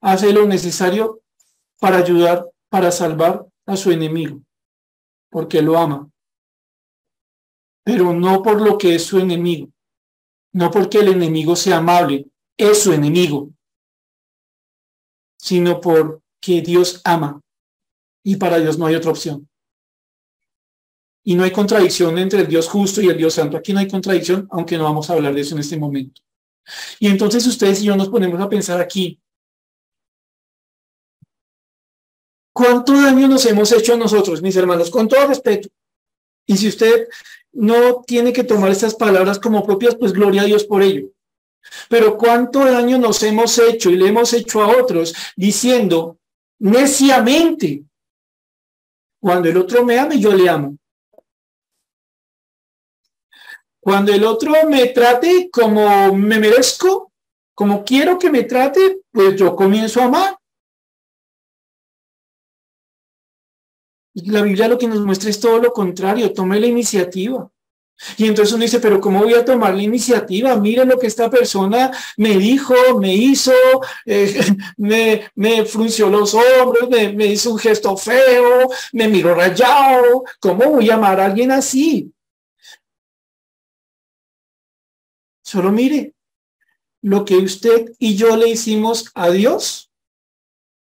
hace lo necesario para ayudar, para salvar a su enemigo, porque lo ama. Pero no por lo que es su enemigo, no porque el enemigo sea amable, es su enemigo, sino porque Dios ama y para Dios no hay otra opción. Y no hay contradicción entre el Dios justo y el Dios santo. Aquí no hay contradicción, aunque no vamos a hablar de eso en este momento. Y entonces ustedes y yo nos ponemos a pensar aquí, ¿cuánto daño nos hemos hecho a nosotros, mis hermanos? Con todo respeto. Y si usted no tiene que tomar estas palabras como propias, pues gloria a Dios por ello. Pero cuánto daño nos hemos hecho y le hemos hecho a otros diciendo neciamente, cuando el otro me ama, yo le amo. Cuando el otro me trate como me merezco, como quiero que me trate, pues yo comienzo a amar. Y la Biblia lo que nos muestra es todo lo contrario, tome la iniciativa. Y entonces uno dice, pero ¿cómo voy a tomar la iniciativa? Mira lo que esta persona me dijo, me hizo, eh, me, frunció los hombros, me, me hizo un gesto feo, me miró rayado. ¿Cómo voy a amar a alguien así? Solo mire lo que usted y yo le hicimos a Dios,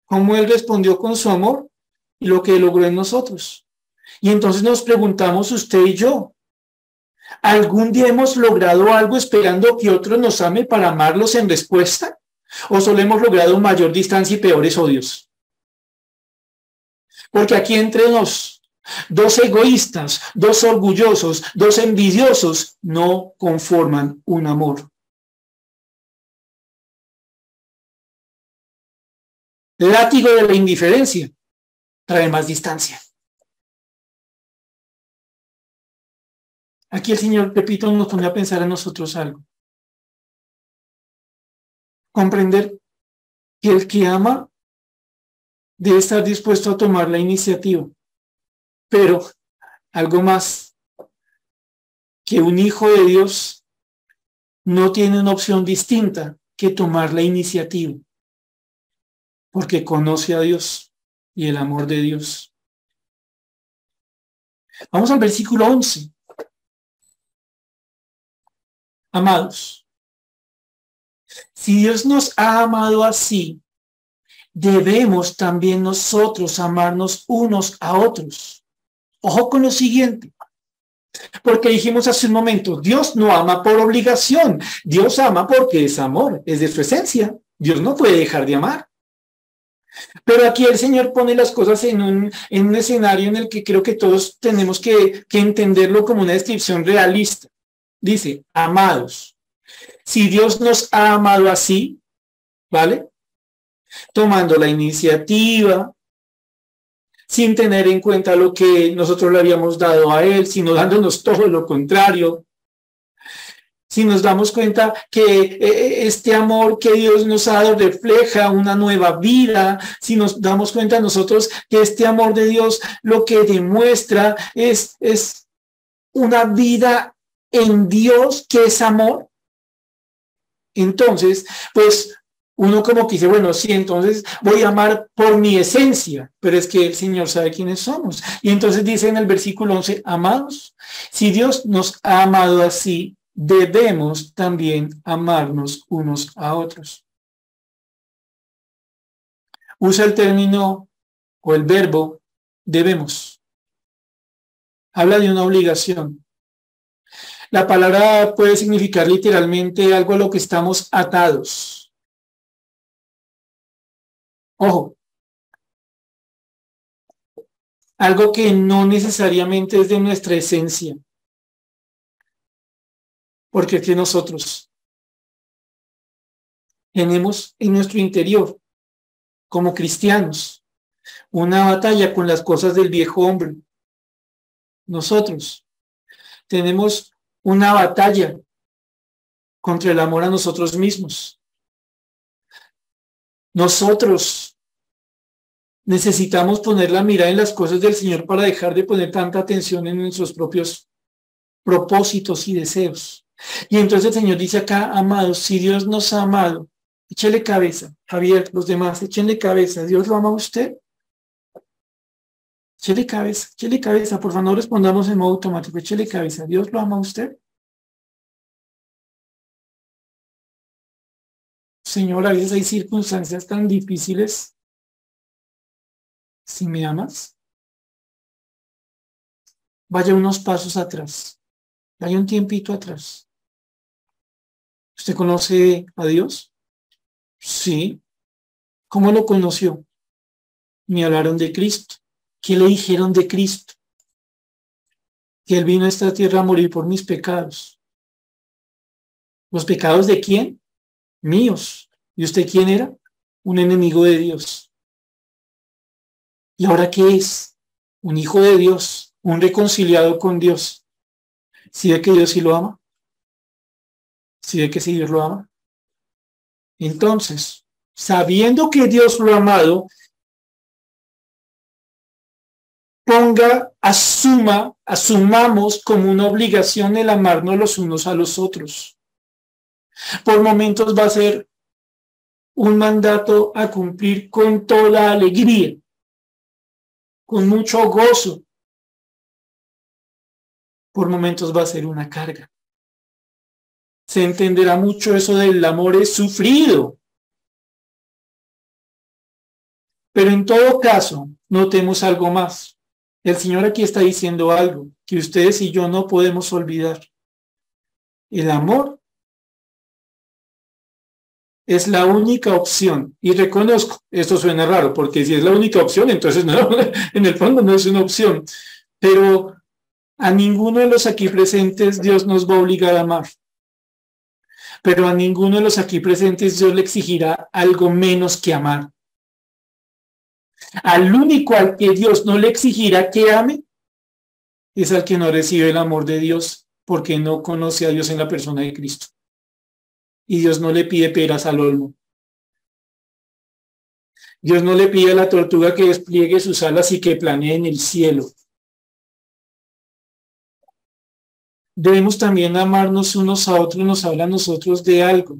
cómo Él respondió con su amor y lo que logró en nosotros. Y entonces nos preguntamos usted y yo, ¿algún día hemos logrado algo esperando que otro nos ame para amarlos en respuesta? ¿O solo hemos logrado mayor distancia y peores odios? Porque aquí entre nos, dos egoístas, dos orgullosos, dos envidiosos, no conforman un amor. Látigo de la indiferencia trae más distancia. Aquí el Señor, repito, nos pone a pensar a nosotros algo. Comprender que el que ama debe estar dispuesto a tomar la iniciativa. Pero algo más, que un hijo de Dios no tiene una opción distinta que tomar la iniciativa, porque conoce a Dios y el amor de Dios. Vamos al versículo 11. Amados, si Dios nos ha amado así, debemos también nosotros amarnos unos a otros. Ojo con lo siguiente, porque dijimos hace un momento, Dios no ama por obligación, Dios ama porque es amor, es de su esencia. Dios no puede dejar de amar. Pero aquí el Señor pone las cosas en un, en un escenario en el que creo que todos tenemos que, que entenderlo como una descripción realista. Dice, amados, si Dios nos ha amado así, ¿vale? Tomando la iniciativa, sin tener en cuenta lo que nosotros le habíamos dado a Él, sino dándonos todo lo contrario, si nos damos cuenta que eh, eh, este amor que Dios nos ha dado refleja una nueva vida, si nos damos cuenta nosotros que este amor de Dios lo que demuestra es, es una vida en Dios que es amor, entonces, pues uno como que dice, bueno, sí, entonces voy a amar por mi esencia, pero es que el Señor sabe quiénes somos. Y entonces dice en el versículo 11, amados, si Dios nos ha amado así, debemos también amarnos unos a otros. Usa el término o el verbo debemos. Habla de una obligación. La palabra puede significar literalmente algo a lo que estamos atados. Ojo, algo que no necesariamente es de nuestra esencia porque que nosotros tenemos en nuestro interior, como cristianos, una batalla con las cosas del viejo hombre. Nosotros tenemos una batalla contra el amor a nosotros mismos. Nosotros necesitamos poner la mirada en las cosas del Señor para dejar de poner tanta atención en nuestros propios propósitos y deseos. Y entonces el Señor dice acá, amados, si Dios nos ha amado, échele cabeza, Javier, los demás, échenle cabeza, ¿Dios lo ama a usted? Échele cabeza, échele cabeza, por favor, no respondamos en modo automático, échele cabeza, ¿Dios lo ama a usted? Señor, a veces hay circunstancias tan difíciles. Si me amas, vaya unos pasos atrás, vaya un tiempito atrás. ¿Usted conoce a Dios? Sí. ¿Cómo lo conoció? Me hablaron de Cristo. ¿Qué le dijeron de Cristo? Que Él vino a esta tierra a morir por mis pecados. ¿Los pecados de quién? míos. ¿Y usted quién era? Un enemigo de Dios. ¿Y ahora qué es? Un hijo de Dios, un reconciliado con Dios. ¿Sí ve que Dios sí lo ama? ¿Sí ve que sí Dios lo ama? Entonces, sabiendo que Dios lo ha amado, ponga, asuma, asumamos como una obligación el amarnos los unos a los otros. Por momentos va a ser un mandato a cumplir con toda alegría, con mucho gozo. Por momentos va a ser una carga. Se entenderá mucho eso del amor es sufrido. Pero en todo caso, notemos algo más. El Señor aquí está diciendo algo que ustedes y yo no podemos olvidar. El amor es la única opción. Y reconozco, esto suena raro, porque si es la única opción, entonces no, en el fondo no es una opción. Pero a ninguno de los aquí presentes Dios nos va a obligar a amar. Pero a ninguno de los aquí presentes Dios le exigirá algo menos que amar. Al único al que Dios no le exigirá que ame es al que no recibe el amor de Dios porque no conoce a Dios en la persona de Cristo. Y Dios no le pide peras al olmo. Dios no le pide a la tortuga que despliegue sus alas y que planee en el cielo. Debemos también amarnos unos a otros, nos habla a nosotros de algo.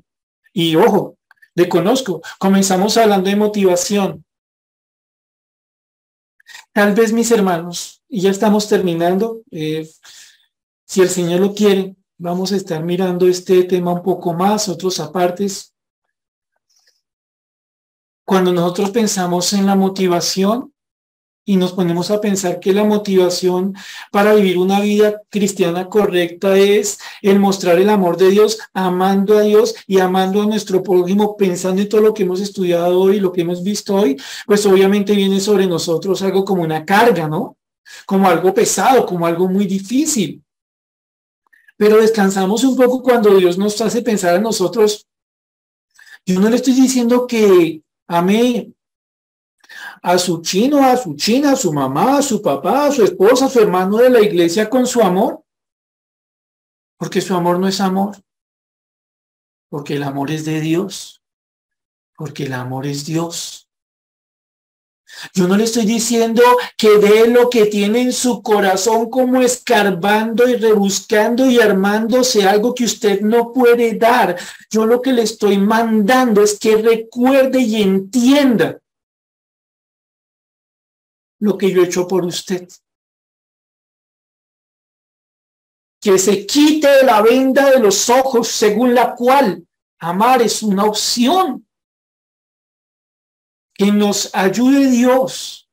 Y ojo, de conozco, comenzamos hablando de motivación. Tal vez mis hermanos, y ya estamos terminando, eh, si el Señor lo quiere, vamos a estar mirando este tema un poco más, otros apartes. Cuando nosotros pensamos en la motivación, y nos ponemos a pensar que la motivación para vivir una vida cristiana correcta es el mostrar el amor de Dios, amando a Dios y amando a nuestro prójimo, pensando en todo lo que hemos estudiado hoy, lo que hemos visto hoy, pues obviamente viene sobre nosotros algo como una carga, ¿no? Como algo pesado, como algo muy difícil. Pero descansamos un poco cuando Dios nos hace pensar a nosotros. Yo no le estoy diciendo que ame a su chino, a su china, a su mamá, a su papá, a su esposa, a su hermano de la iglesia con su amor? Porque su amor no es amor. Porque el amor es de Dios. Porque el amor es Dios. Yo no le estoy diciendo que dé lo que tiene en su corazón como escarbando y rebuscando y armándose algo que usted no puede dar. Yo lo que le estoy mandando es que recuerde y entienda lo que yo he hecho por usted. Que se quite la venda de los ojos según la cual amar es una opción. Que nos ayude Dios.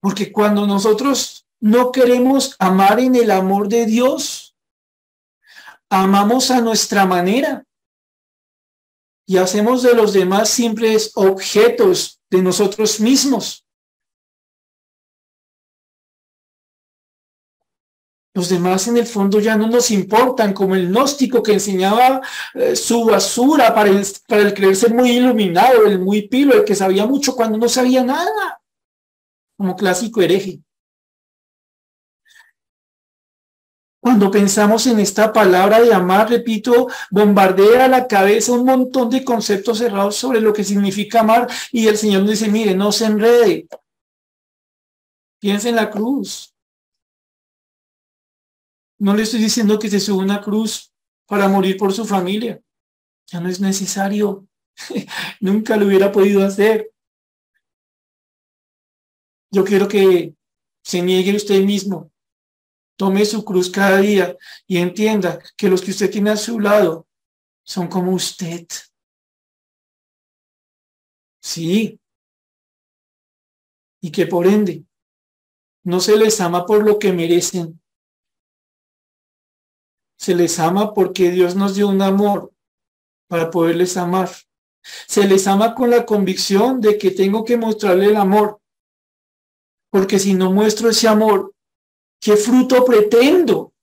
Porque cuando nosotros no queremos amar en el amor de Dios, amamos a nuestra manera y hacemos de los demás simples objetos de nosotros mismos. Los demás en el fondo ya no nos importan, como el gnóstico que enseñaba eh, su basura para el, para el creerse muy iluminado, el muy pilo, el que sabía mucho cuando no sabía nada, como clásico hereje. Cuando pensamos en esta palabra de amar, repito, bombardea la cabeza un montón de conceptos cerrados sobre lo que significa amar y el Señor dice, mire, no se enrede. Piensa en la cruz. No le estoy diciendo que se suba una cruz para morir por su familia. Ya no es necesario. Nunca lo hubiera podido hacer. Yo quiero que se niegue usted mismo Tome su cruz cada día y entienda que los que usted tiene a su lado son como usted. Sí. Y que por ende no se les ama por lo que merecen. Se les ama porque Dios nos dio un amor para poderles amar. Se les ama con la convicción de que tengo que mostrarle el amor. Porque si no muestro ese amor, ¿Qué fruto pretendo?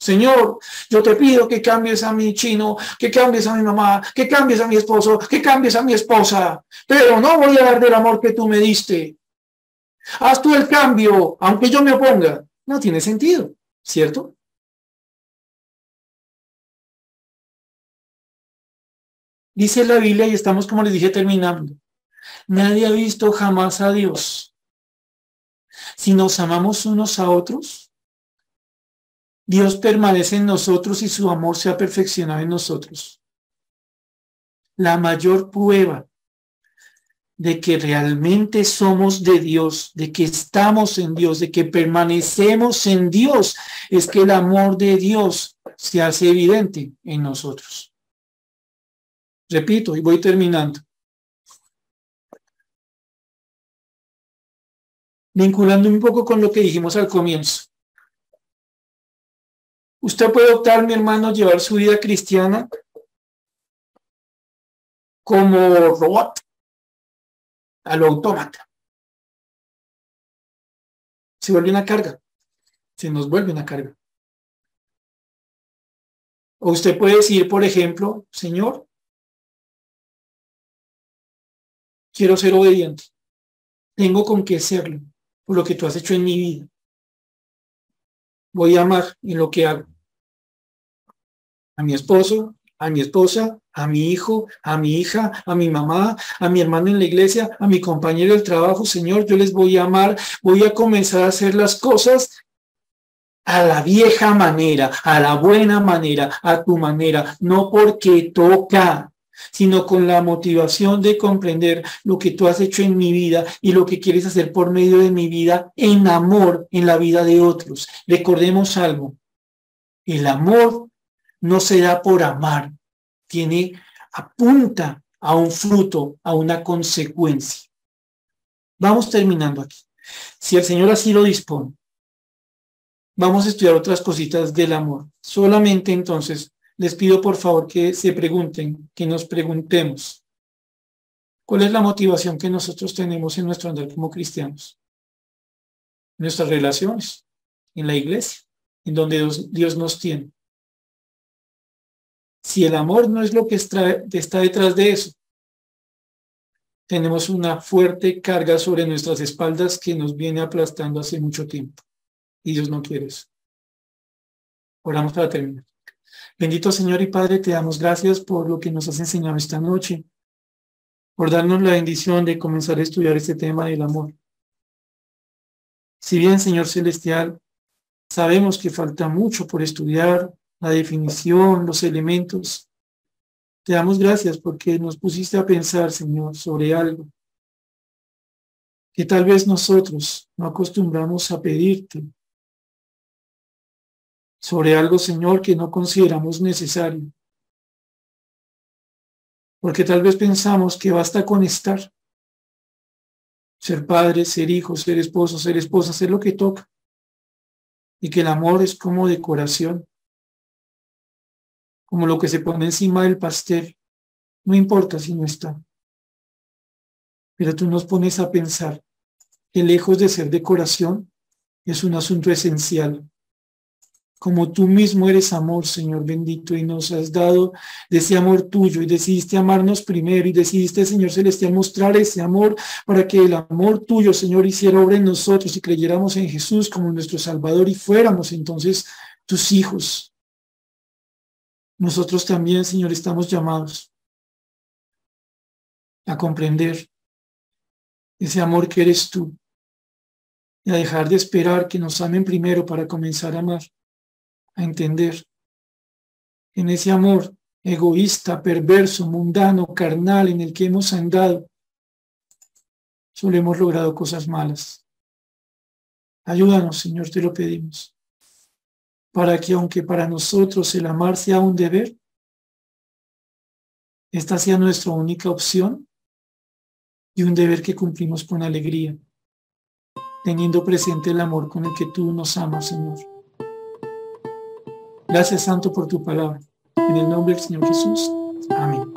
Señor, yo te pido que cambies a mi chino, que cambies a mi mamá, que cambies a mi esposo, que cambies a mi esposa, pero no voy a dar del amor que tú me diste. Haz tú el cambio, aunque yo me oponga. No tiene sentido, ¿cierto? Dice la Biblia, y estamos, como les dije, terminando. Nadie ha visto jamás a Dios. Si nos amamos unos a otros, Dios permanece en nosotros y su amor se ha perfeccionado en nosotros. La mayor prueba de que realmente somos de Dios, de que estamos en Dios, de que permanecemos en Dios, es que el amor de Dios se hace evidente en nosotros. Repito, y voy terminando. Vinculando un poco con lo que dijimos al comienzo. Usted puede optar, mi hermano, llevar su vida cristiana como robot a lo autómata. Se vuelve una carga. Se nos vuelve una carga. O usted puede decir, por ejemplo, Señor, quiero ser obediente. Tengo con qué serlo por lo que tú has hecho en mi vida. Voy a amar en lo que hago. A mi esposo, a mi esposa, a mi hijo, a mi hija, a mi mamá, a mi hermano en la iglesia, a mi compañero del trabajo, Señor, yo les voy a amar, voy a comenzar a hacer las cosas a la vieja manera, a la buena manera, a tu manera, no porque toca, sino con la motivación de comprender lo que tú has hecho en mi vida y lo que quieres hacer por medio de mi vida en amor en la vida de otros. Recordemos algo, el amor no se da por amar, tiene, apunta a un fruto, a una consecuencia. Vamos terminando aquí. Si el Señor así lo dispone, vamos a estudiar otras cositas del amor. Solamente entonces les pido por favor que se pregunten, que nos preguntemos, ¿cuál es la motivación que nosotros tenemos en nuestro andar como cristianos? nuestras relaciones, en la iglesia, en donde Dios nos tiene. Si el amor no es lo que está, detrás de eso, tenemos una fuerte carga sobre nuestras espaldas que nos viene aplastando hace mucho tiempo. Y Dios no quiere eso. Oramos para terminar. Bendito Señor y Padre, te damos gracias por lo que nos has enseñado esta noche, por darnos la bendición de comenzar a estudiar este tema del amor. Si bien, Señor Celestial, sabemos que falta mucho por estudiar, la definición, los elementos. Te damos gracias porque nos pusiste a pensar, Señor, sobre algo que tal vez nosotros no acostumbramos a pedirte, sobre algo, Señor, que no consideramos necesario. Porque tal vez pensamos que basta con estar, ser padre, ser hijo, ser esposo, ser esposa, hacer lo que toca. Y que el amor es como decoración como lo que se pone encima del pastel. No importa si no está. Pero tú nos pones a pensar que lejos de ser decoración, es un asunto esencial. Como tú mismo eres amor, Señor bendito, y nos has dado ese amor tuyo y decidiste amarnos primero y decidiste, Señor celestial, mostrar ese amor para que el amor tuyo, Señor, hiciera obra en nosotros y creyéramos en Jesús como nuestro Salvador y fuéramos entonces tus hijos. Nosotros también, Señor, estamos llamados a comprender ese amor que eres tú y a dejar de esperar que nos amen primero para comenzar a amar, a entender en ese amor egoísta, perverso, mundano, carnal en el que hemos andado, solo hemos logrado cosas malas. Ayúdanos, Señor, te lo pedimos para que aunque para nosotros el amar sea un deber, esta sea nuestra única opción y un deber que cumplimos con alegría, teniendo presente el amor con el que tú nos amas, Señor. Gracias, Santo, por tu palabra. En el nombre del Señor Jesús. Amén.